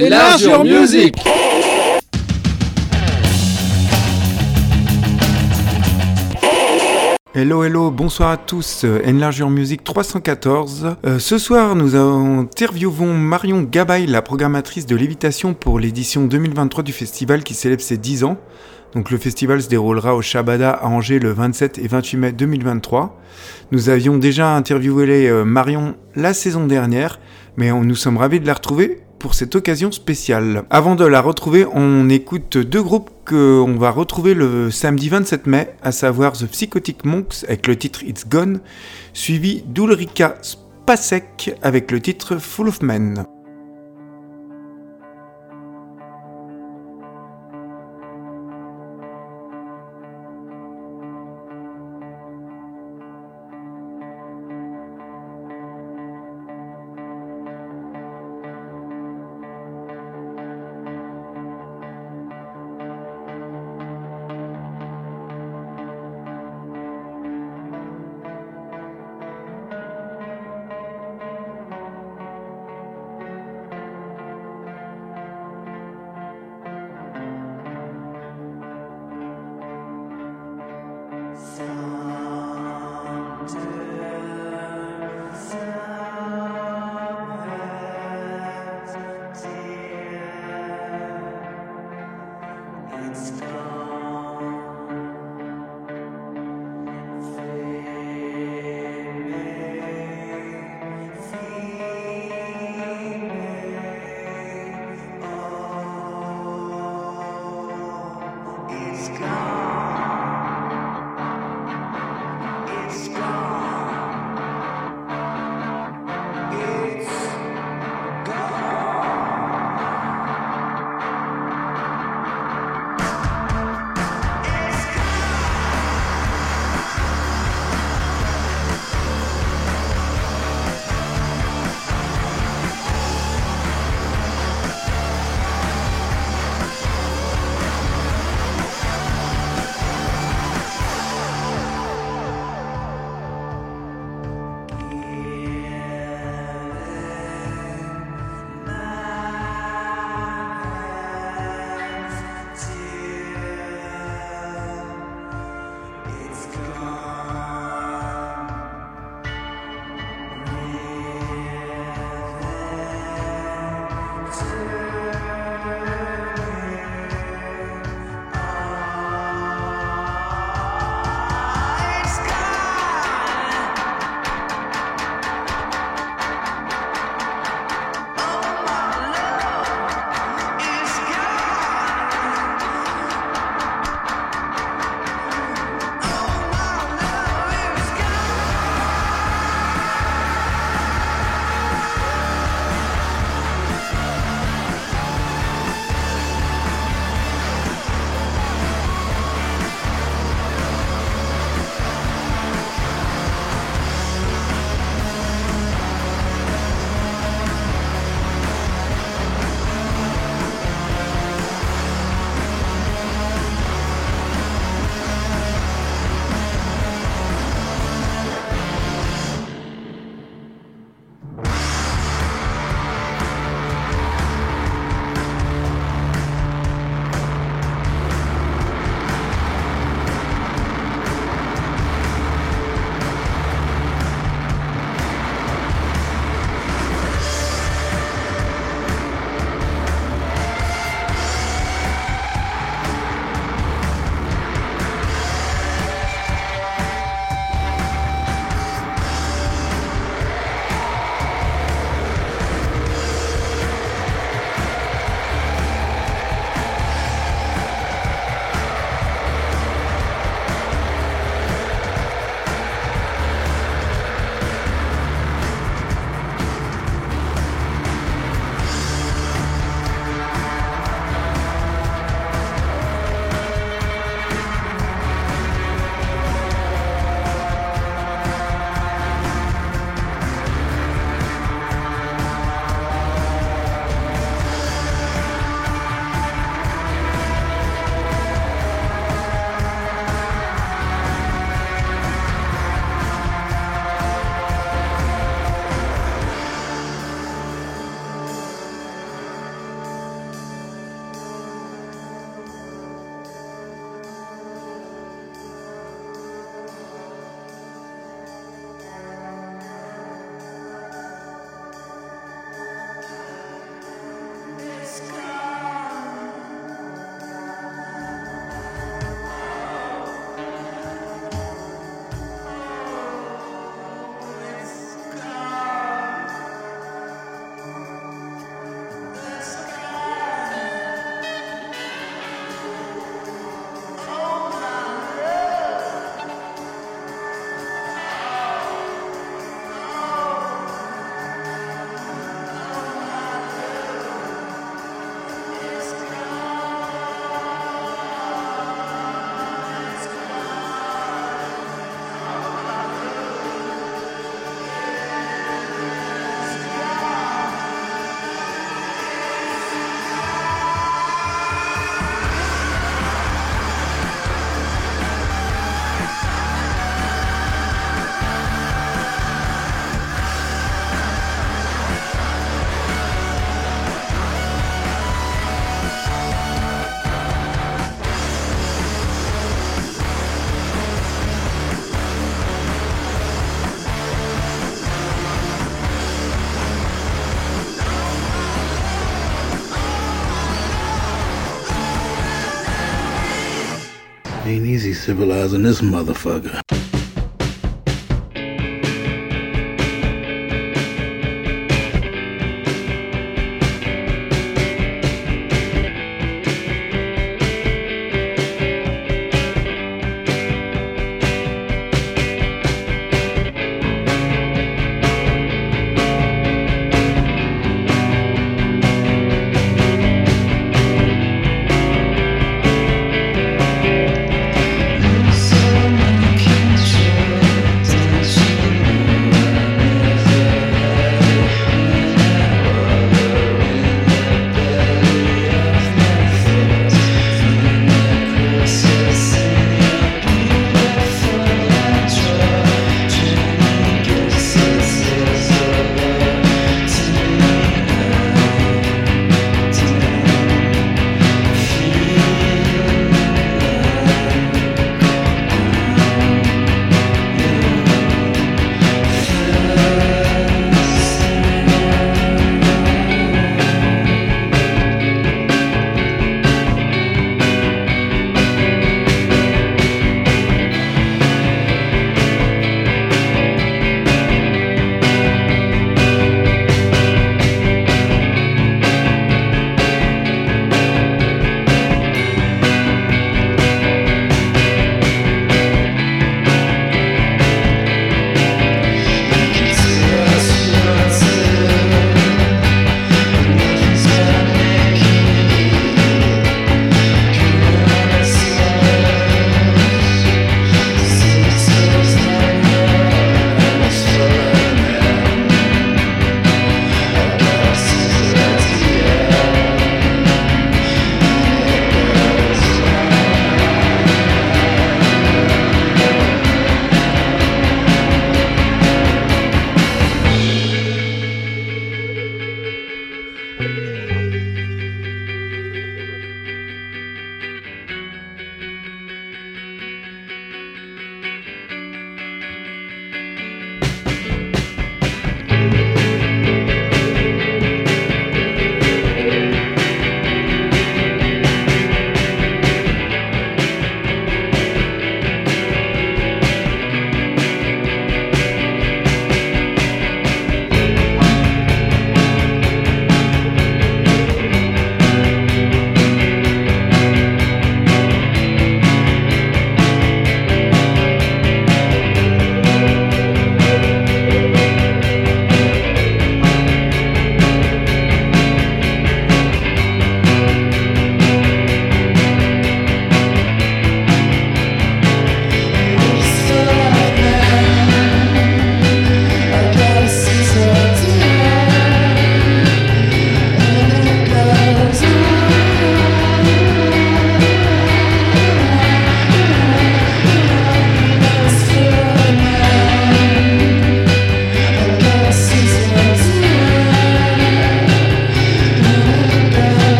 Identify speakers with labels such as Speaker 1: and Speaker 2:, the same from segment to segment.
Speaker 1: Enlarge your music
Speaker 2: Hello, hello, bonsoir à tous. Enlarge Your Music 314. Euh, ce soir, nous interviewons Marion Gabaye, la programmatrice de Lévitation pour l'édition 2023 du festival qui célèbre ses 10 ans. Donc le festival se déroulera au Shabada à Angers le 27 et 28 mai 2023. Nous avions déjà interviewé euh, Marion la saison dernière, mais nous sommes ravis de la retrouver pour cette occasion spéciale. Avant de la retrouver, on écoute deux groupes qu'on va retrouver le samedi 27 mai, à savoir The Psychotic Monks avec le titre It's Gone, suivi d'Ulrika Spasek avec le titre Full of Men.
Speaker 1: sky. Easy civilizing this motherfucker.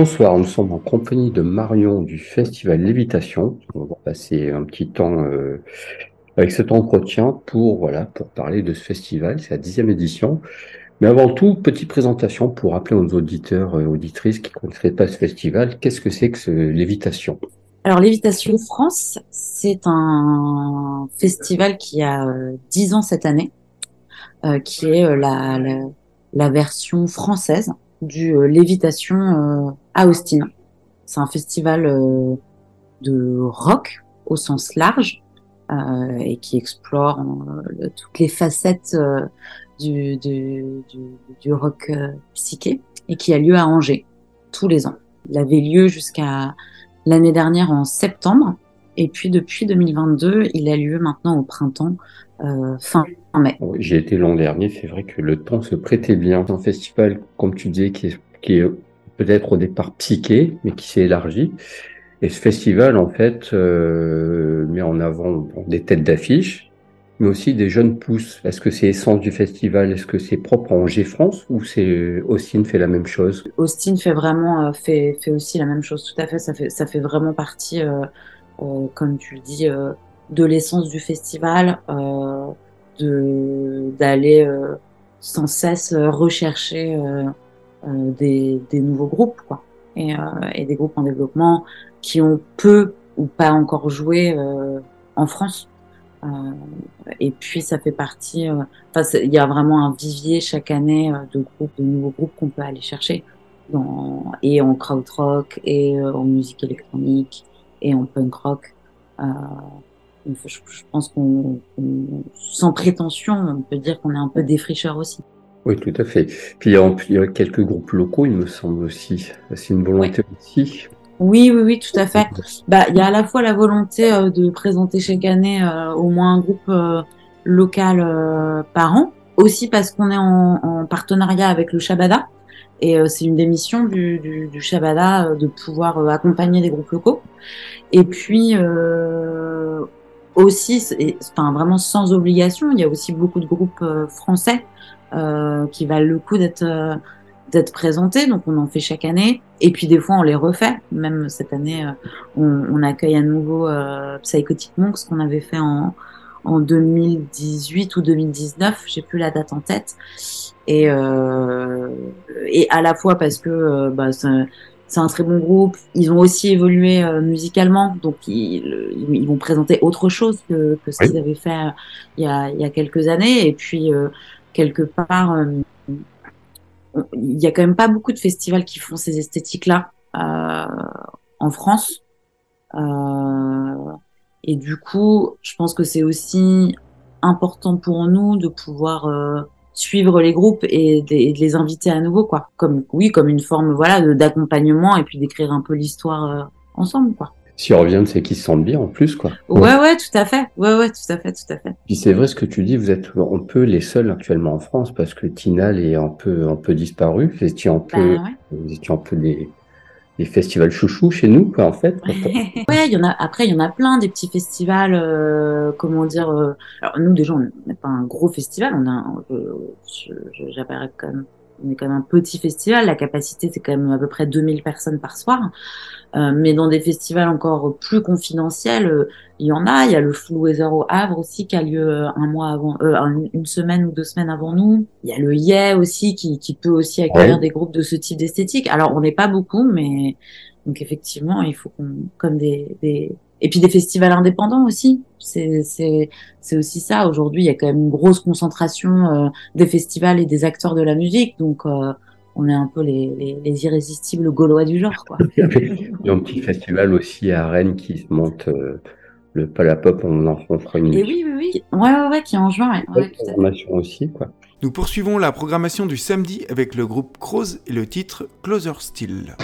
Speaker 3: Bonsoir, nous sommes en compagnie de Marion du Festival Lévitation. On va passer un petit temps euh, avec cet entretien pour, voilà, pour parler de ce festival. C'est la dixième édition. Mais avant tout, petite présentation pour rappeler aux auditeurs et auditrices qui ne connaîtraient pas ce festival, qu'est-ce que c'est que ce Lévitation?
Speaker 4: Alors Lévitation France, c'est un festival qui a euh, dix ans cette année. qui est la, version française du Lévitation Austin. C'est un festival de rock au sens large et qui explore toutes les facettes du, du, rock psyché et qui a lieu à Angers tous les ans. Il avait lieu jusqu'à l'année dernière en septembre. Et puis depuis 2022, il a lieu maintenant au printemps, euh, fin mai.
Speaker 3: J'ai été l'an dernier, c'est vrai que le temps se prêtait bien. C'est un festival, comme tu disais, qui qui est peut-être au départ psyché, mais qui s'est élargi. Et ce festival, en fait, euh, met en avant des têtes d'affiche, mais aussi des jeunes pousses. Est-ce que c'est essence du festival? Est-ce que c'est propre à Angers France? Ou c'est Austin fait la même chose?
Speaker 4: Austin fait vraiment euh, fait fait aussi la même chose. Tout à fait, ça fait ça fait vraiment partie, euh, euh, comme tu le dis, euh, de l'essence du festival, euh, de d'aller euh, sans cesse rechercher des, des nouveaux groupes, quoi, et, et des groupes en développement qui ont peu ou pas encore joué en France. Euh, et puis ça fait partie, euh, enfin il y a vraiment un vivier chaque année euh, de groupes, de nouveaux groupes qu'on peut aller chercher, dans, et en krautrock, et en musique électronique, et en punk rock. Je, je, pense qu'on, sans prétention, on peut dire qu'on est un peu défricheur aussi.
Speaker 3: Oui, tout à fait. Puis il y, a, il y a quelques groupes locaux, il me semble aussi. C'est une volonté aussi
Speaker 4: oui, oui, oui, tout à fait. Bah, il y a à la fois la volonté euh, de présenter chaque année euh, au moins un groupe euh, local par an, aussi parce qu'on est en, en, partenariat avec le Shabada. Et c'est une des missions du, du, du Shabada de pouvoir accompagner des groupes locaux. Et puis aussi, enfin vraiment sans obligation, il y a aussi beaucoup de groupes français qui valent le coup d'être d'être présentés, donc on en fait chaque année. Et puis des fois on les refait. Même cette année, euh, on, on accueille à nouveau euh, Psychotic Monks qu'on avait fait en, en 2018 ou 2019, j'ai plus la date en tête. Et, euh, et à la fois parce que euh, bah, c'est un très bon groupe. Ils ont aussi évolué euh, musicalement, donc ils, ils, vont présenter autre chose que, que ce oui. qu'ils avaient fait euh, il y, a, il y a quelques années. Et puis quelque part il y a quand même pas beaucoup de festivals qui font ces esthétiques-là euh, en France. Euh, et du coup, je pense que c'est aussi important pour nous de pouvoir euh, suivre les groupes et de, les inviter à nouveau, quoi. Comme oui, comme une forme voilà d'accompagnement et puis d'écrire un peu l'histoire euh, ensemble, quoi
Speaker 3: s'ils reviennent, c'est qu'ils se sentent bien en plus, quoi.
Speaker 4: Ouais, ouais, ouais, tout à fait. Ouais, ouais, tout à fait, tout à fait.
Speaker 3: Puis c'est vrai ce que tu dis, vous êtes un peu les seuls actuellement en France parce que Tinal est un peu, un peu disparu. Vous étiez un peu, bah, ouais. vous étiez un peu des, des festivals chouchous chez nous, quoi, en fait.
Speaker 4: ouais, il y en a, après, il y en a plein des petits festivals, euh, comment dire, euh, alors nous, déjà, on n'est pas un gros festival, on a, un, euh, j'appellerais comme, on est quand même un petit festival, la capacité c'est quand même à peu près 2000 personnes par soir. Euh, mais dans des festivals encore plus confidentiels, euh, il y en a. Il y a le Full Weather au Havre aussi qui a lieu euh, un mois avant, euh, une semaine ou deux semaines avant nous. Il y a le Yeah aussi qui, qui peut aussi accueillir ouais. des groupes de ce type d'esthétique. Alors on n'est pas beaucoup, mais donc effectivement il faut qu'on comme des, des et puis des festivals indépendants aussi. C'est c'est c'est aussi ça. Aujourd'hui il y a quand même une grosse concentration euh, des festivals et des acteurs de la musique, donc euh, on est un peu les, les, les, irrésistibles gaulois du genre. Quoi.
Speaker 3: Il y a un petit festival aussi à Rennes qui se monte, euh, le Palapop, on en fera une.
Speaker 4: Et oui, oui, oui, ouais, ouais, ouais qui est en juin. Ouais,
Speaker 3: ouais, programmation aussi, quoi.
Speaker 2: Nous poursuivons la programmation du samedi avec le groupe Croze et le titre Closer Still.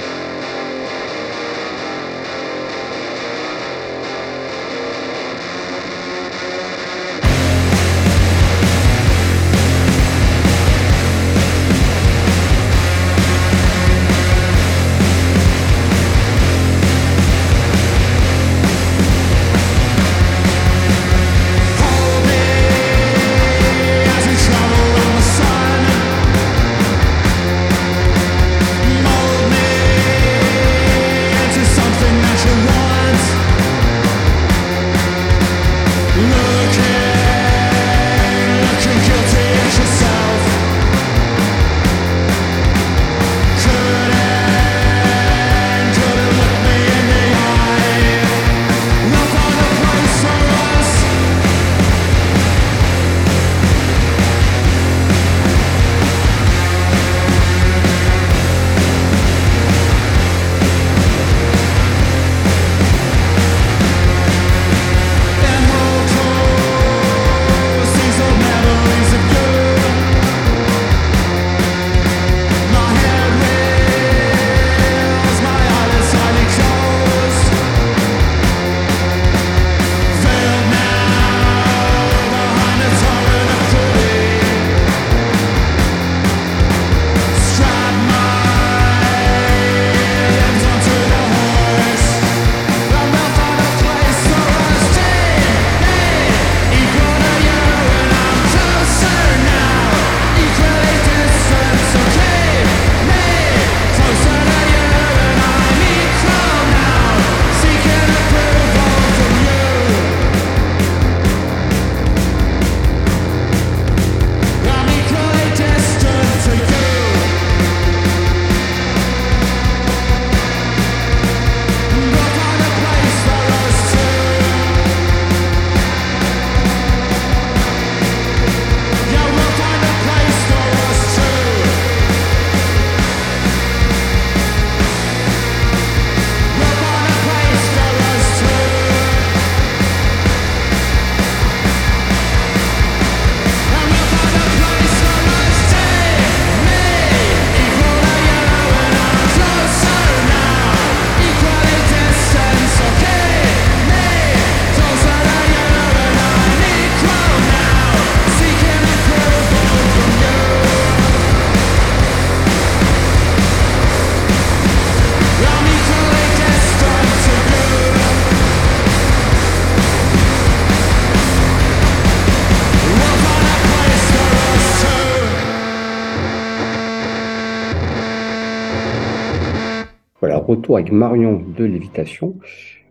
Speaker 3: Retour avec Marion de Lévitation.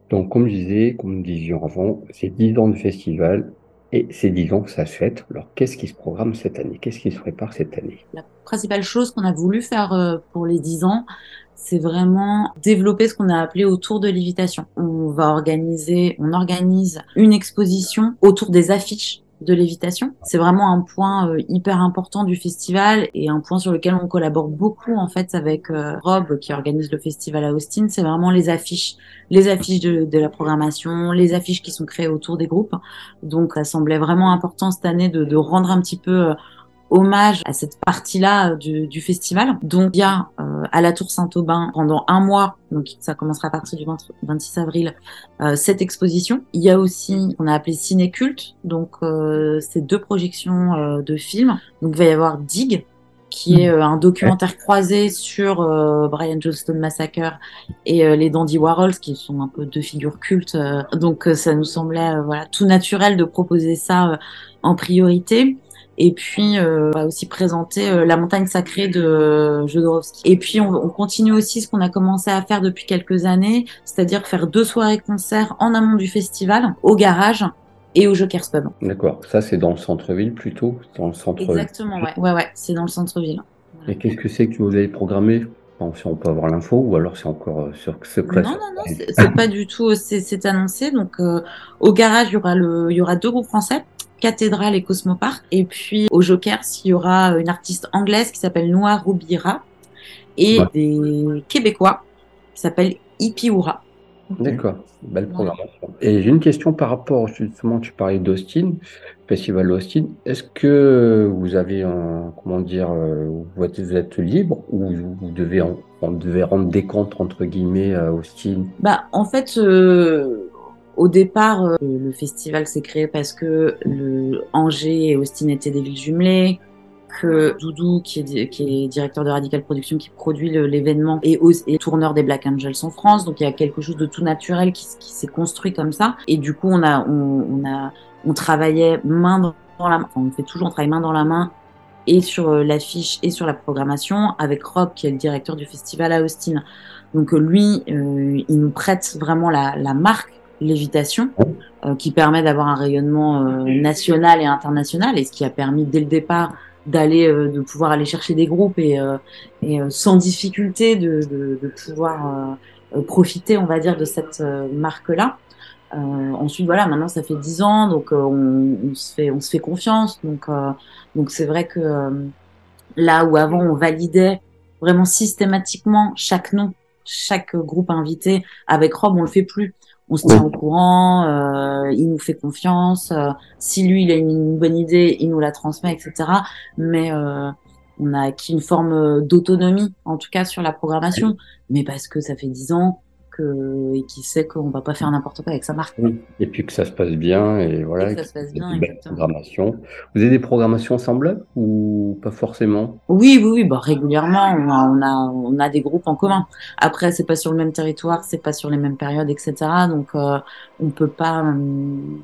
Speaker 3: Donc, comme je disais, comme nous disions avant, c'est 10 ans de festival et c'est 10 ans que ça se fête. Alors, qu'est-ce qui se programme cette année? Qu'est-ce qui se prépare cette année?
Speaker 4: La principale chose qu'on a voulu faire euh, pour les 10 ans, c'est vraiment développer ce qu'on a appelé autour de l'évitation. On va organiser, on organise une exposition autour des affiches de l'évitation. C'est vraiment un point euh, hyper important du festival et un point sur lequel on collabore beaucoup en fait avec euh, Rob qui organise le festival à Austin. C'est vraiment les affiches, les affiches de, de, la programmation, les affiches qui sont créées autour des groupes. Donc ça semblait vraiment important cette année de, de rendre un petit peu euh, hommage à cette partie-là euh, du, festival. Donc il y a euh, à la Tour Saint-Aubin pendant un mois, donc ça commencera à partir du 26 avril, euh, cette exposition. Il y a aussi qu'on a appelé Ciné Culte, donc euh, c'est deux projections euh, de films. Donc il va y avoir Dig, qui est un documentaire croisé sur Brian Johnston Massacre et les Dandy Warhols, qui sont un peu deux figures cultes. donc ça nous semblait tout naturel de proposer ça en priorité. Et puis, euh, on va aussi présenter euh, la montagne sacrée de euh, Jodorowsky. Et puis, on, on, continue aussi ce qu'on a commencé à faire depuis quelques années, c'est-à-dire faire deux soirées-concerts en amont du festival, au garage et au Jokers Pub.
Speaker 3: D'accord. Ça, c'est dans le centre-ville plutôt dans le centre
Speaker 4: Exactement, ouais. Ouais, ouais, c'est dans le centre-ville.
Speaker 3: Voilà. Et qu'est-ce que c'est que vous avez programmé? Si on peut avoir l'info ou alors c'est encore sur ce
Speaker 4: Non, non, non, c'est pas du tout, c'est annoncé. Donc, euh, au garage, il y aura le, il y aura deux groupes français. Cathédrale et Cosmopark. Et puis au Joker, il y aura une artiste anglaise qui s'appelle Noah Roubira et ouais. des Québécois qui s'appellent Ipiura.
Speaker 3: D'accord, belle programmation. Et j'ai une question par rapport, justement, tu parlais d'Austin, Festival d'Austin. Est-ce que vous avez un, comment dire, vous êtes libre ou vous devez, devait rendre des comptes, entre guillemets, à Austin?
Speaker 4: Bah, en fait, euh, au départ, euh, le festival s'est créé parce que le Angers et Austin étaient des villes jumelées, que Doudou, qui est, qui est directeur de Radical Production, qui produit l'événement, et, et tourneur des Black Angels en France. Donc il y a quelque chose de tout naturel qui, qui s'est construit comme ça. Et du coup, on a, on, a, on travaillait main dans la main. Enfin, on fait toujours, on travaille main dans la main et sur l'affiche et sur la programmation avec Rob, qui est le directeur du festival à Austin. Donc lui, euh, il nous prête vraiment la, la marque lévitation, euh, qui permet d'avoir un rayonnement euh, national et international, et ce qui a permis dès le départ d'aller, euh, de pouvoir aller chercher des groupes et, et sans difficulté de, de, de pouvoir profiter, on va dire, de cette marque-là. ensuite, voilà, maintenant ça fait dix ans, donc on, on, se fait, on se fait confiance. Donc, donc c'est vrai que là où avant on validait vraiment systématiquement chaque nom, chaque groupe invité, avec Rob on le fait plus on se tient au courant, euh, il nous fait confiance. Euh, si lui, il a une, une, bonne idée, il nous la transmet, etc. Mais euh, on a acquis une forme d'autonomie, en tout cas sur la programmation. Mais parce que ça fait dix ans que, et qui sait qu'on va pas faire n'importe quoi avec sa marque.
Speaker 3: Oui. Et puis que ça se passe bien et voilà.
Speaker 4: Et que ça se passe bien.
Speaker 3: Belle programmation. Vous avez des programmations semblables ou pas forcément?
Speaker 4: Oui, oui, oui. Bah, régulièrement, on a, on a, on a des groupes en commun. Après, c'est pas sur le même territoire, c'est pas sur les mêmes périodes, etc. Donc, euh, on peut pas. Hum,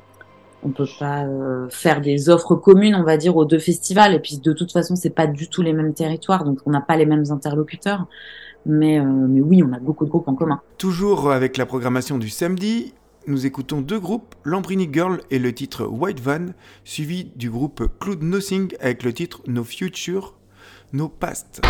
Speaker 4: on peut pas euh, faire des offres communes, on va dire, aux deux festivals. Et puis de toute façon, c'est pas du tout les mêmes territoires, donc on n'a pas les mêmes interlocuteurs. Mais, euh, mais, oui, on a beaucoup de groupes en commun.
Speaker 2: Toujours avec la programmation du samedi, nous écoutons deux groupes, Lambrini Girl et le titre White Van, suivi du groupe Cloud Nothing avec le titre No Future, No Past.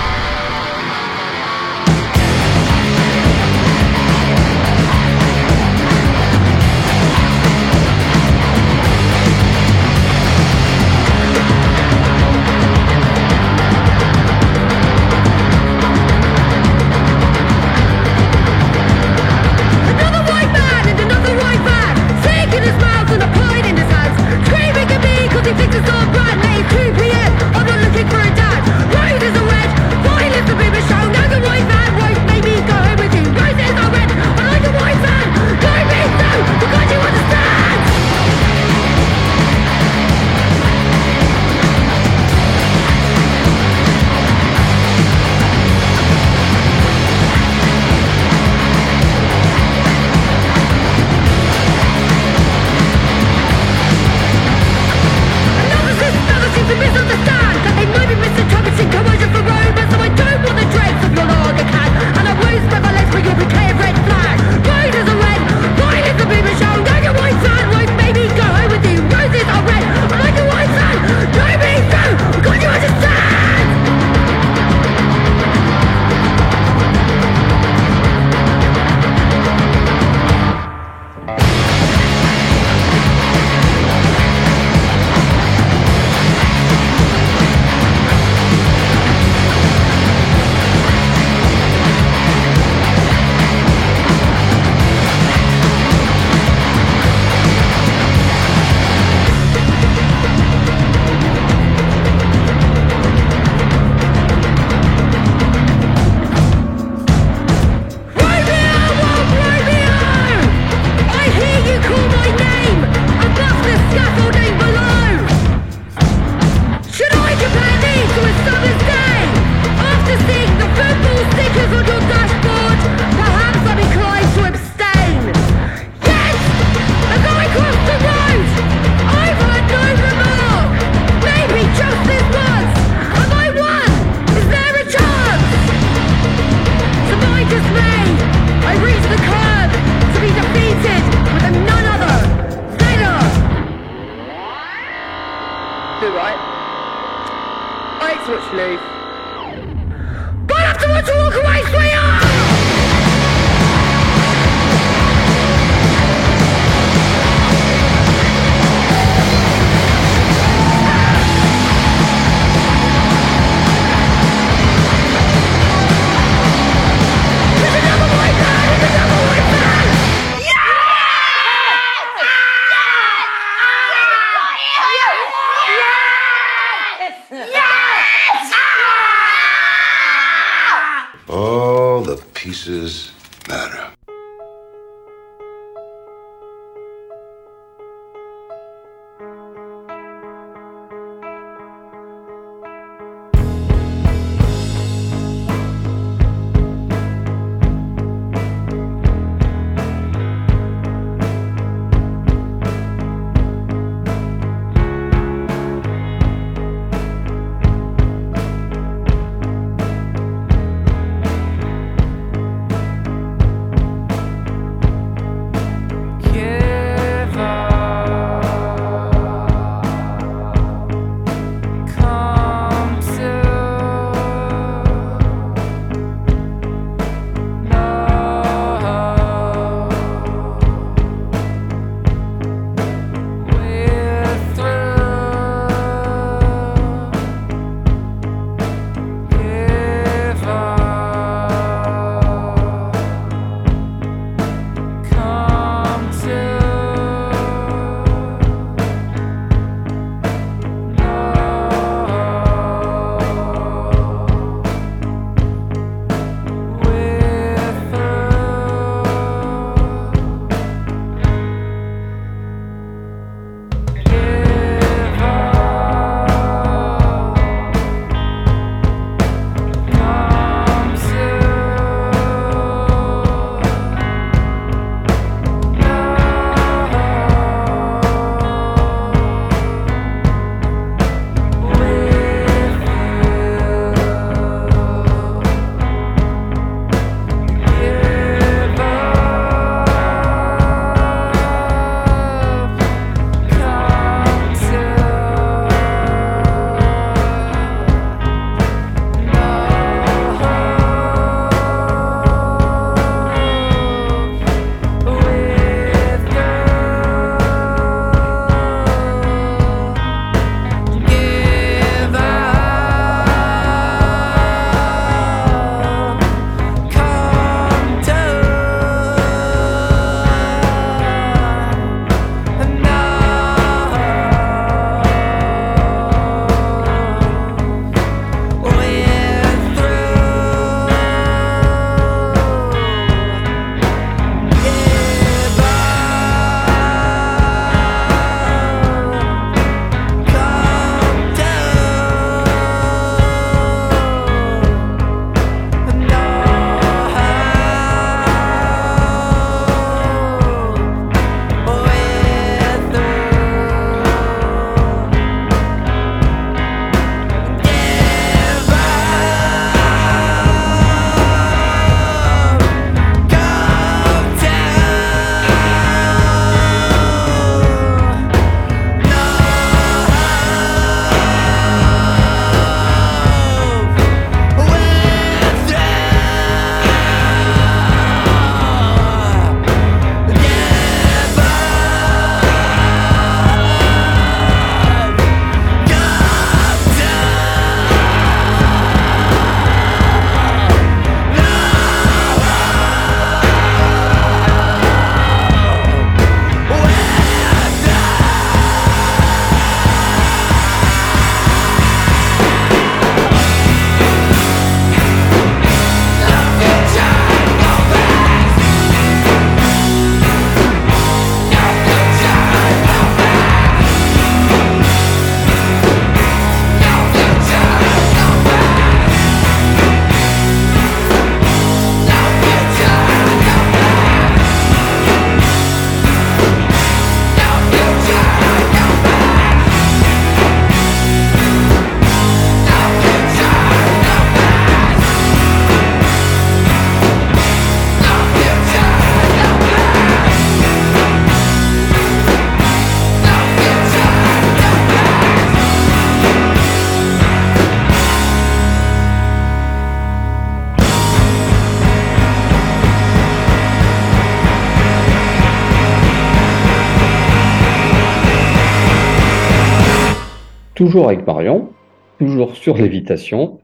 Speaker 3: Toujours avec Marion, toujours sur l'évitation.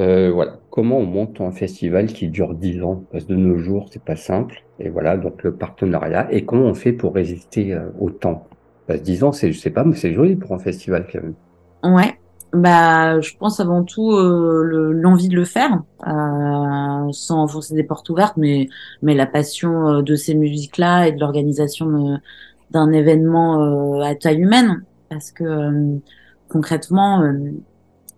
Speaker 3: Euh, voilà, comment on monte un festival qui dure 10 ans? Parce que de nos jours, c'est pas simple. Et voilà, donc le partenariat. Et comment on fait pour résister euh, au temps? Parce que 10 ans, c'est, je sais pas, mais c'est joli pour un festival quand même.
Speaker 4: Ouais, bah, je pense avant tout euh, le- l'envie de le faire, sans enfoncer des portes ouvertes, mais mais la passion de ces musiques-là et de l'organisation d'un événement à taille humaine, parce que concrètement, euh,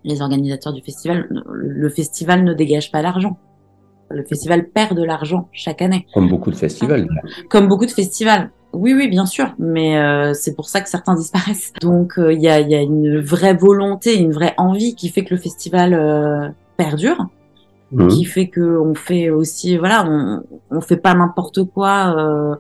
Speaker 4: les organisateurs du festival, le festival ne dégage pas l'argent. Le festival perd de l'argent chaque année
Speaker 3: Comme beaucoup de festivals.
Speaker 4: comme beaucoup de festivals. Oui, oui, bien sûr, mais euh, c'est pour ça que certains disparaissent. Donc euh, il y, a, il y a une vraie volonté, une vraie envie qui fait que le festival euh, perdure,
Speaker 3: Mhm.
Speaker 4: qui fait que on fait aussi, voilà, on, on fait pas n'importe quoi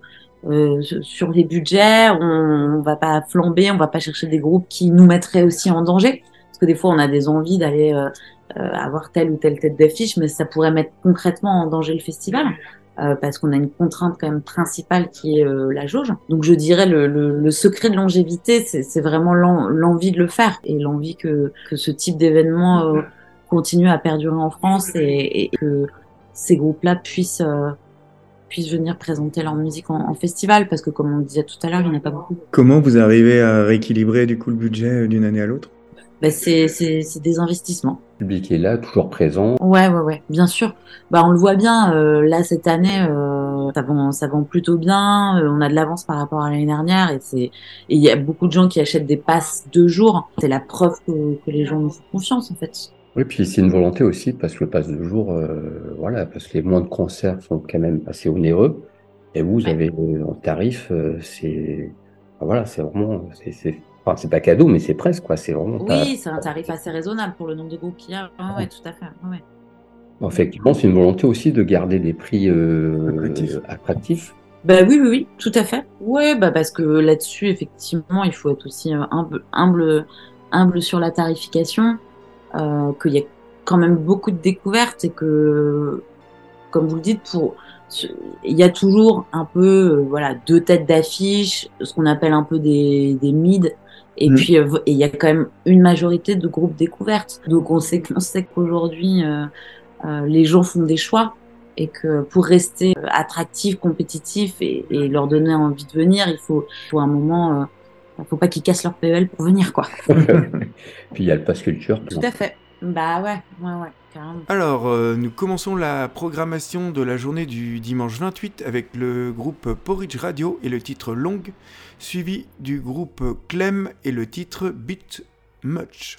Speaker 4: euh, sur les budgets, on, on va pas flamber, on va pas chercher des groupes qui nous mettraient aussi en danger, parce que des fois on a des envies d'aller euh, euh, avoir telle ou telle tête d'affiche, mais ça pourrait mettre concrètement en danger le festival euh, parce qu'on a une contrainte quand même principale qui est euh, la jauge. Donc je dirais le, le, le secret de longévité, c'est vraiment l'en- l'envie de le faire et l'envie que, que ce type d'événement euh, continue à perdurer en France et, et que ces groupes-là puissent euh, puissent venir présenter leur musique en, en festival parce que comme on le disait tout à l'heure, il n'y en a pas beaucoup.
Speaker 2: Comment vous arrivez à rééquilibrer du coup le budget euh, d'une année à l'autre?
Speaker 4: Bah, c'est des investissements.
Speaker 3: Le public est là, toujours présent.
Speaker 4: Ouais, ouais, ouais, bien sûr. Bah, on le voit bien. euh, là, cette année, euh, ça vend, ça vend plutôt bien. euh, on a de l'avance par rapport à l'année dernière, et c'est, et il y a beaucoup de gens qui achètent des passes deux jours. C'est la preuve que, que les gens nous font confiance, en fait.
Speaker 3: Oui, puis c'est une volonté aussi, parce que le pass de jour, euh, voilà, parce que les moins de concerts sont quand même assez onéreux. Et vous, avez euh, en tarif, euh, c'est, enfin, voilà, c'est vraiment, c'est, enfin, c'est pas cadeau, mais c'est presque, quoi. C'est vraiment
Speaker 4: Oui, c'est un tarif assez raisonnable pour le nombre de groupes qu'il y a. Ouais, ouais, tout à fait. Ouais, ouais.
Speaker 3: Bon, effectivement, c'est une volonté aussi de garder des prix euh,
Speaker 2: Attractifs.
Speaker 4: Bah oui, oui, oui, tout à fait. Ouais, bah parce que là-dessus, effectivement, il faut être aussi humble, humble, humble sur la tarification, qu'il y a quand même beaucoup de découvertes et que, comme vous le dites, pour il y a toujours un peu, euh, voilà, deux têtes d'affiche, ce qu'on appelle un peu des, des mid. Et
Speaker 2: Mm.
Speaker 4: puis, euh, il y a quand même une majorité de groupes découvertes. Donc, on sait, sait qu'aujourd'hui, euh, euh, les gens font des choix et que pour rester euh, attractif, compétitif et, et leur donner envie de venir, il faut, faut un moment, euh, faut pas qu'ils cassent leur PEL pour venir, quoi.
Speaker 3: Puis il y a le pass culture.
Speaker 4: Tout à fait. Bah ouais, ouais, ouais, carrément.
Speaker 2: Alors, euh, nous commençons la programmation de la journée du dimanche 28 avec le groupe Porridge Radio et le titre Long, suivi du groupe Clem et le titre Beat Much.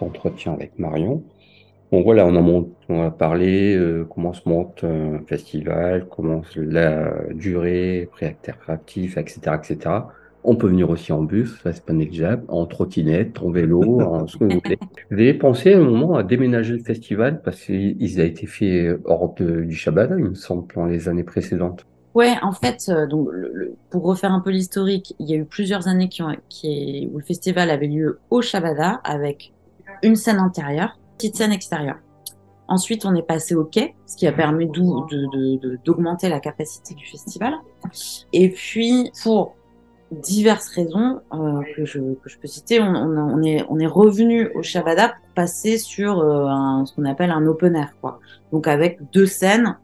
Speaker 3: Cet entretien avec Marion. Bon, voilà, on a, mont- on a parlé euh, comment se monte un festival, comment la durée, préactif, etc., etc. On peut venir aussi en bus, ça c'est pas négligeable, en trottinette, en vélo, en ce que vous voulez. Vous avez pensé à un moment à déménager le festival parce qu'il a été fait hors de- du Shabbat, il me semble, dans les années précédentes.
Speaker 4: Ouais, en fait, euh, donc le- le- pour refaire un peu l'historique, il y a eu plusieurs années qui ont, qui, où le festival avait lieu au Shabada avec une scène intérieure, petite scène extérieure. Ensuite, on est passé au quai, ce qui a permis d'augmenter la capacité du festival. Et puis, pour diverses raisons euh, que, je, peux citer, on, est, revenu au Shabada pour passer sur euh, ce qu'on appelle un open air, quoi. Donc avec deux scènes,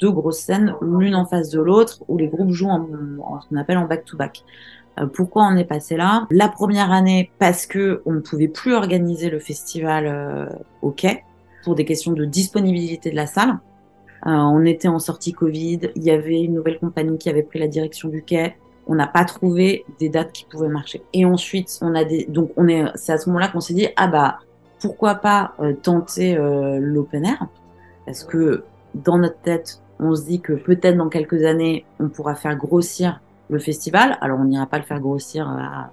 Speaker 4: deux grosses scènes, l'une en face de l'autre, où les groupes jouent en, ce qu'on appelle en back-to-back. Euh, pourquoi on est passé là? La première année, parce que on ne pouvait plus organiser le festival euh, au quai pour des questions de disponibilité de la salle. Euh, on était en sortie Covid, il y avait une nouvelle compagnie qui avait pris la direction du quai. On n'a pas trouvé des dates qui pouvaient marcher. Et ensuite, on a des, donc on est, c'est à ce moment-là qu'on s'est dit ah bah pourquoi pas euh, tenter euh, l'open air? Parce que dans notre tête, on se dit que peut-être dans quelques années, on pourra faire grossir le festival. Alors, on n'ira pas le faire grossir à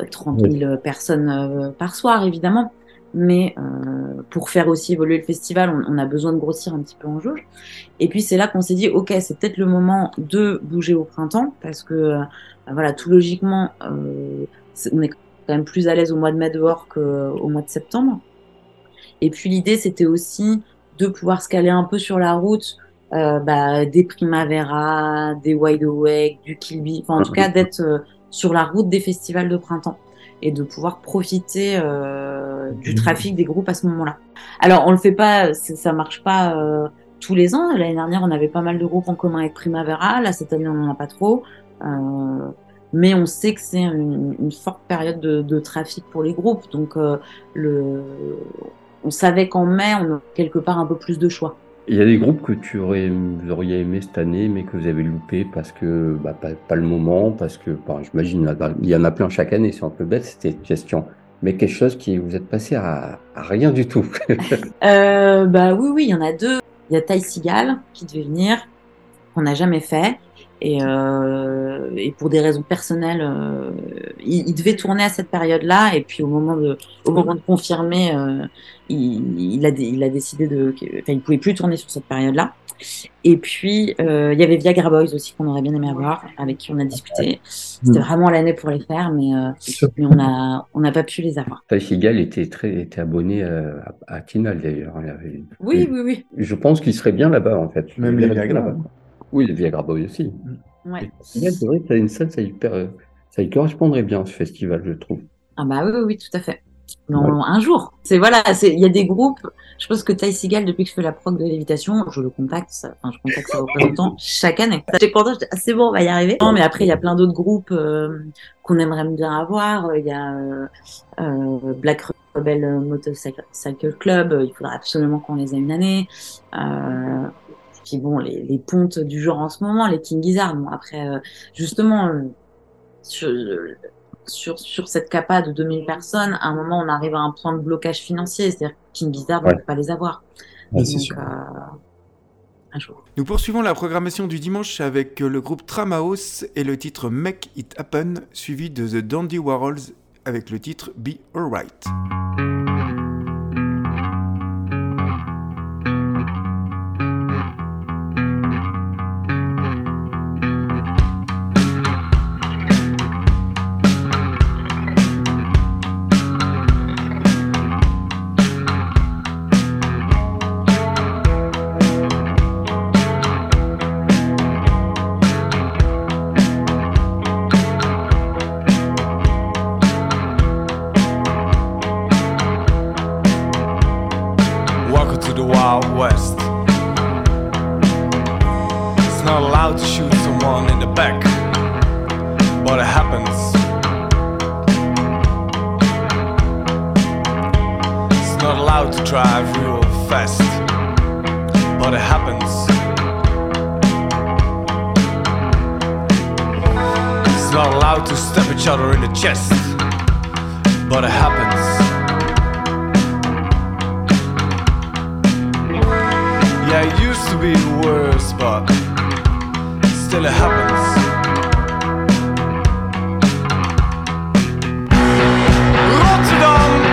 Speaker 4: euh, 30 000 personnes euh, par soir, évidemment. Mais euh, pour faire aussi évoluer le festival, on, on a besoin de grossir un petit peu en jauge. Et puis c'est là qu'on s'est dit, ok, c'est peut-être le moment de bouger au printemps, parce que euh, voilà, tout logiquement, euh, on est quand même plus à l'aise au mois de mai dehors qu'au mois de septembre. Et puis l'idée, c'était aussi de pouvoir se caler un peu sur la route euh, bah, des Primavera, des Wide Awake, du Kilby, enfin en tout cas d'être euh, sur la route des festivals de printemps et de pouvoir profiter euh, du trafic des groupes à ce moment-là. Alors on le fait pas, ça marche pas euh, tous les ans. L'année dernière, on avait pas mal de groupes en commun avec Primavera. Là cette année, on en a pas trop. Euh, mais on sait que c'est une, une forte période de, de trafic pour les groupes, donc euh, le, on savait qu'en mai, on a quelque part un peu plus de choix.
Speaker 3: Il y a des groupes que tu aurais, vous auriez aimé cette année, mais que vous avez loupé parce que bah, pas, le moment, parce que bah, j'imagine il y en a plein chaque année, c'est un peu bête cette question. Mais quelque chose qui vous êtes passé à, à rien du tout.
Speaker 4: Euh, bah oui, oui, il y en a deux. Il y a Ty Seagal qui devait venir, qu'on n'a jamais fait. Et, euh, et pour des raisons personnelles, euh, il, il devait tourner à cette période-là. Et puis au moment de, au moment de confirmer, euh, il, il, a, dé- il a décidé de, enfin, il pouvait plus tourner sur cette période-là. Et puis euh, il y avait Viagra Boys aussi qu'on aurait bien aimé avoir, avec qui on a discuté. C'était vraiment l'année pour les faire, mais, euh, mais on a, on n'a pas pu les avoir.
Speaker 3: Ty Seagal était très, était abonné à, à Tinal d'ailleurs. Il avait-
Speaker 4: Oui, oui, oui.
Speaker 3: Je pense qu'il serait bien là-bas en fait.
Speaker 2: Même les Viagra.
Speaker 3: Oui, les Viagra Boys aussi.
Speaker 4: Ouais.
Speaker 3: C'est vrai que une scène, ça euh, lui correspondrait bien ce festival, je trouve.
Speaker 4: Ah bah oui, oui, tout à fait. Non, un jour. C'est voilà, c'est il y a des groupes. Je pense que Ty Seagal, depuis que je fais la prog de l'évitation, je le contacte, ça- enfin je contacte ses représentants chaque année. J'étais ah, c'est bon, on va y arriver. Non, mais après il y a plein d'autres groupes euh, qu'on aimerait bien avoir. Il y a euh, euh, Black Rebel Motorcycle Cycle Club. Il faudra absolument qu'on les ait une année. Puis bon, les, les pontes du genre en ce moment, les King Gizzard. Bon, après, euh, justement, euh, sur, sur, sur cette capa de 2000 personnes, à un moment, on arrive à un point de blocage financier. C'est-à-dire que King Gizzard,
Speaker 3: Ouais.
Speaker 4: ne peut pas les avoir.
Speaker 2: Ouais,
Speaker 4: Donc,
Speaker 2: sûr.
Speaker 4: euh, un jour.
Speaker 2: Nous poursuivons la programmation du dimanche avec le groupe Tramaos et le titre Make It Happen, suivi de The Dandy Warhols avec le titre Be Alright.
Speaker 5: To stab each other in the chest, but it happens. Yeah, it used to be worse, but still it happens. Rotterdam,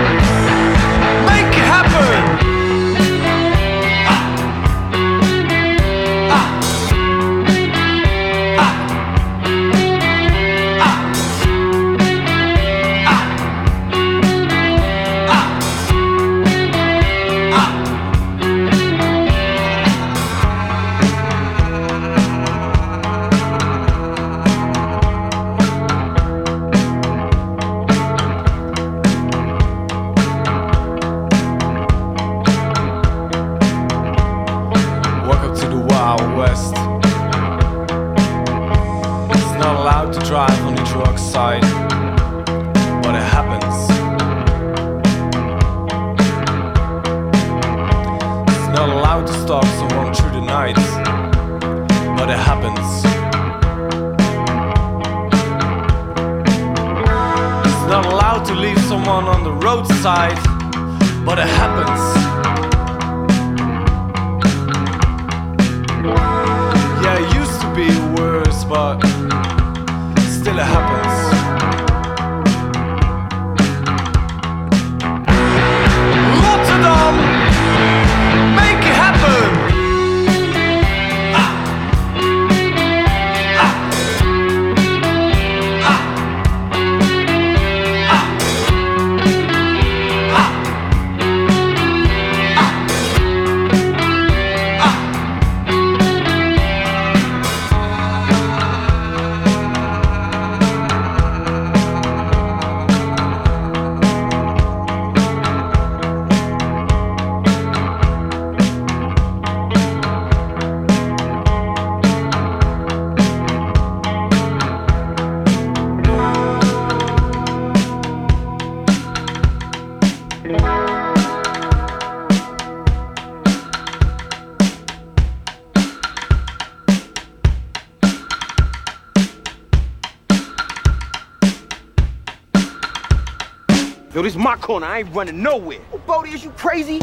Speaker 6: corner. I ain't running nowhere. Oh, Bodie, is you crazy?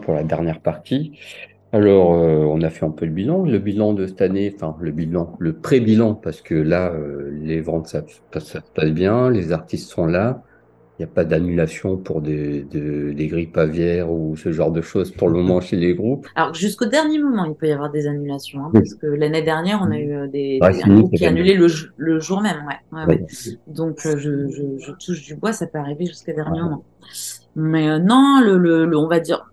Speaker 3: Pour la dernière partie. Alors, euh, on a fait un peu le bilan. Le bilan de cette année, enfin le bilan, le pré-bilan, parce que là, euh, les ventes, ça, ça se passe bien, les artistes sont là. Il n'y a pas d'annulation pour des, de- des grippes aviaires ou ce genre de choses pour le moment chez les groupes.
Speaker 4: Alors jusqu'au dernier moment, il peut y avoir des annulations, hein, parce que l'année dernière, on a eu euh, des,
Speaker 3: Ouais,
Speaker 4: des-
Speaker 3: c'est
Speaker 4: un
Speaker 3: nous,
Speaker 4: groupe
Speaker 3: c'est
Speaker 4: qui a
Speaker 3: pas nous.
Speaker 4: annulé le, le jour même. Ouais. Donc euh, je, je, je touche du bois, ça peut arriver jusqu'à dernier moment. Mais non, le, le, le- on va dire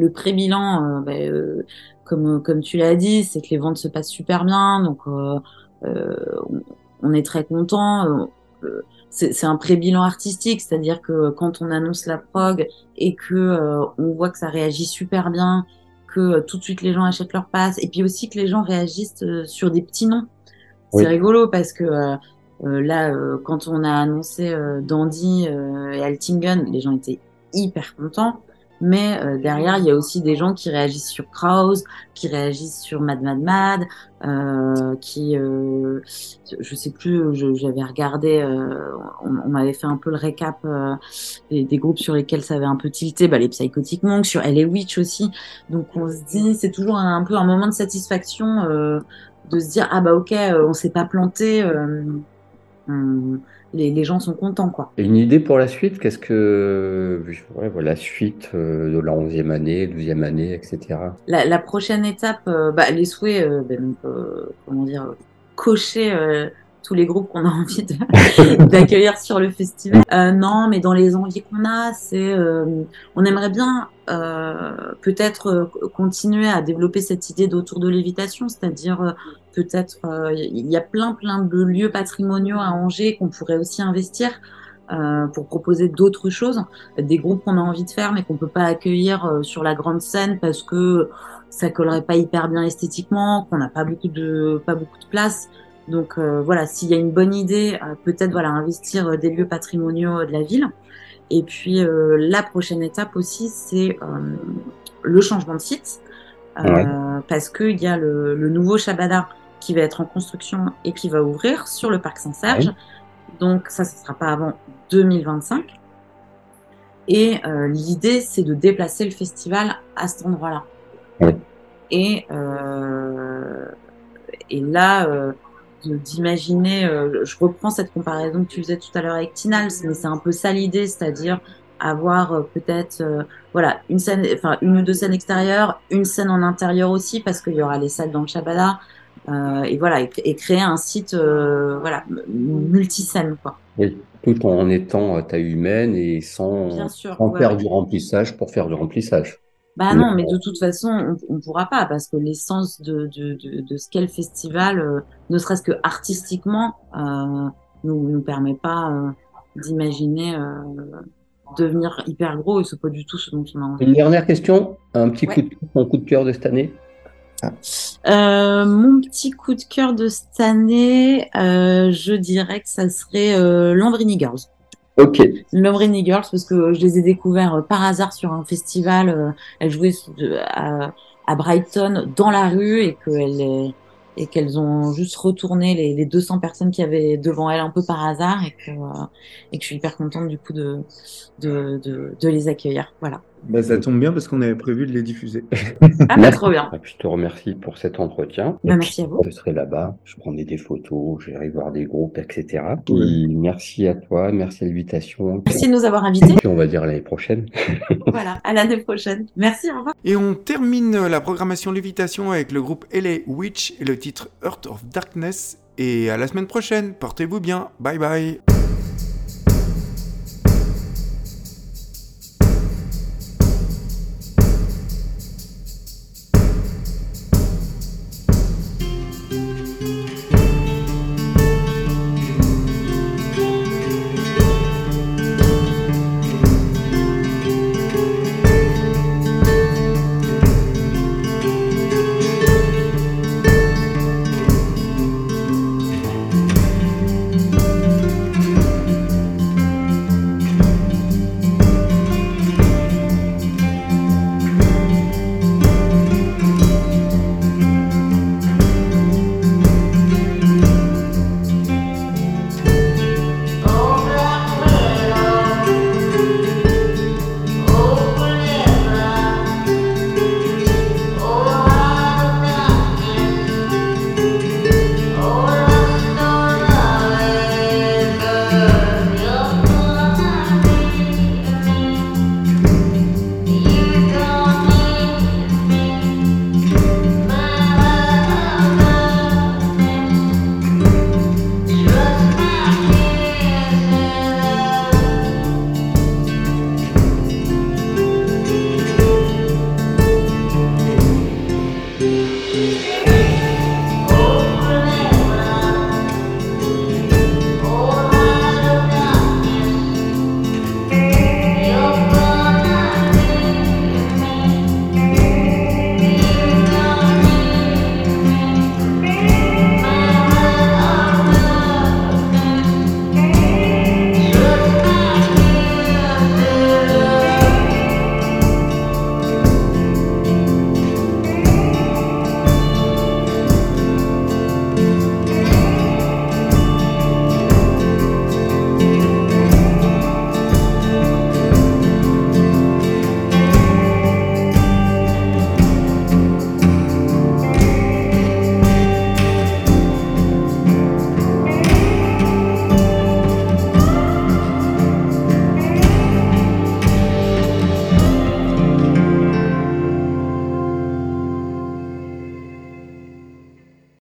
Speaker 4: le- pré-bilan, euh, ben, euh, comme comme tu l'as dit, c'est que les ventes se passent super bien, donc euh, euh, on, est très content. euh, euh, c'est un pré-bilan artistique, c'est-à-dire que quand on annonce la prog et que euh, on voit que ça réagit super bien, que euh, tout de suite les gens achètent leur passe, et puis aussi que les gens réagissent euh, sur des petits noms. C'est
Speaker 3: Oui.
Speaker 4: rigolo parce que euh, euh, là, euh, quand on a annoncé euh, Dandy euh, et Altingen, les gens étaient hyper contents. Mais euh, derrière, il y a aussi des gens qui réagissent sur Kraus, qui réagissent sur Mad Mad Mad, euh, qui, euh, je sais plus, je- j'avais regardé, euh, on, on m'avait fait un peu le récap euh, des, des groupes sur lesquels ça avait un peu tilté, bah, les Psychotic Monks, sur LA Witch aussi. Donc on se dit, c'est toujours un, un peu un moment de satisfaction euh, de se dire, ah bah ok, euh, on s'est pas planté, les, les gens sont contents quoi.
Speaker 3: Une idée pour la suite? Qu'est-ce que, ouais, voilà, la suite euh, de la onzième année, douzième année, etc.
Speaker 4: La, la prochaine étape, euh, bah, les souhaits, euh, ben, comment dire, cocher euh, tous les groupes qu'on a envie d'accueillir sur le festival. Non, mais dans les envies qu'on a, c'est, on aimerait bien peut-être continuer à développer cette idée d'autour de l'évitation, c'est-à-dire peut-être, euh, il y a plein plein de lieux patrimoniaux à Angers qu'on pourrait aussi investir. euh, pour proposer d'autres choses, des groupes qu'on a envie de faire mais qu'on peut pas accueillir euh, sur la grande scène parce que ça collerait pas hyper bien esthétiquement, qu'on n'a pas beaucoup de pas beaucoup de place. Donc euh, voilà, s'il y a une bonne idée, euh, peut-être voilà investir euh, des lieux patrimoniaux euh, de la ville. Et puis euh, la prochaine étape aussi, c'est euh, le changement de site, euh,
Speaker 3: Ouais.
Speaker 4: parce qu'il y a le, le nouveau Shabada qui va être en construction et qui va ouvrir sur le parc Saint-Serge. Donc ça, ce sera pas avant 2025. Et euh, l'idée, c'est de déplacer le festival à cet endroit-là. Et, euh, et là, euh, d'imaginer, je reprends cette comparaison que tu faisais tout à l'heure avec Tinals, mais c'est un peu ça l'idée, c'est-à-dire avoir peut-être euh, voilà une scène, enfin une ou deux scènes extérieures, une scène en intérieur aussi parce qu'il y aura les salles dans le Shabada, et voilà et, et créer un site euh, voilà multiscène quoi.
Speaker 3: Oui, tout en étant à taille humaine et sans,
Speaker 4: sûr,
Speaker 3: sans
Speaker 4: ouais,
Speaker 3: faire
Speaker 4: ouais.
Speaker 3: du remplissage pour faire du remplissage.
Speaker 4: Bah non, mais de toute façon, on, on pourra pas parce que l'essence de, de, de, de ce qu'est le festival, euh, ne serait-ce que artistiquement, euh, nous nous permet pas euh, d'imaginer euh, devenir hyper gros et c'est pas du tout ce dont on a envie.
Speaker 3: Une dernière question, un petit
Speaker 4: Ouais.
Speaker 3: coup de, ton coup de cœur de cette année?
Speaker 4: Euh, mon petit coup de cœur de cette année, euh, je dirais que ça serait euh, Lambrini Girls.
Speaker 3: Ok,
Speaker 4: Lambrini Girls parce que je les ai découverts euh, par hasard sur un festival. euh, elles jouaient à, à Brighton dans la rue et qu'elles et qu'elles ont juste retourné les, les 200 personnes qui avaient devant elles un peu par hasard et que euh, et que je suis hyper contente du coup de de de, de les accueillir. Voilà.
Speaker 2: Bah, ça tombe bien parce qu'on avait prévu de les diffuser.
Speaker 4: Ah bah
Speaker 3: Merci.
Speaker 4: trop bien.
Speaker 3: Ah, je te remercie pour cet entretien.
Speaker 4: Bah,
Speaker 3: Et
Speaker 4: merci à vous.
Speaker 3: Je serai là-bas, je prendrai des photos, j'irai voir des groupes, etc. Et merci à toi, merci à l'invitation.
Speaker 4: Merci de nous avoir invités.
Speaker 3: Puis on va dire à l'année prochaine.
Speaker 4: Voilà, à l'année prochaine. Merci, au revoir.
Speaker 2: Et on termine la programmation Lévitation avec le groupe LA Witch et le titre Heart of Darkness. Et à la semaine prochaine, portez-vous bien, bye bye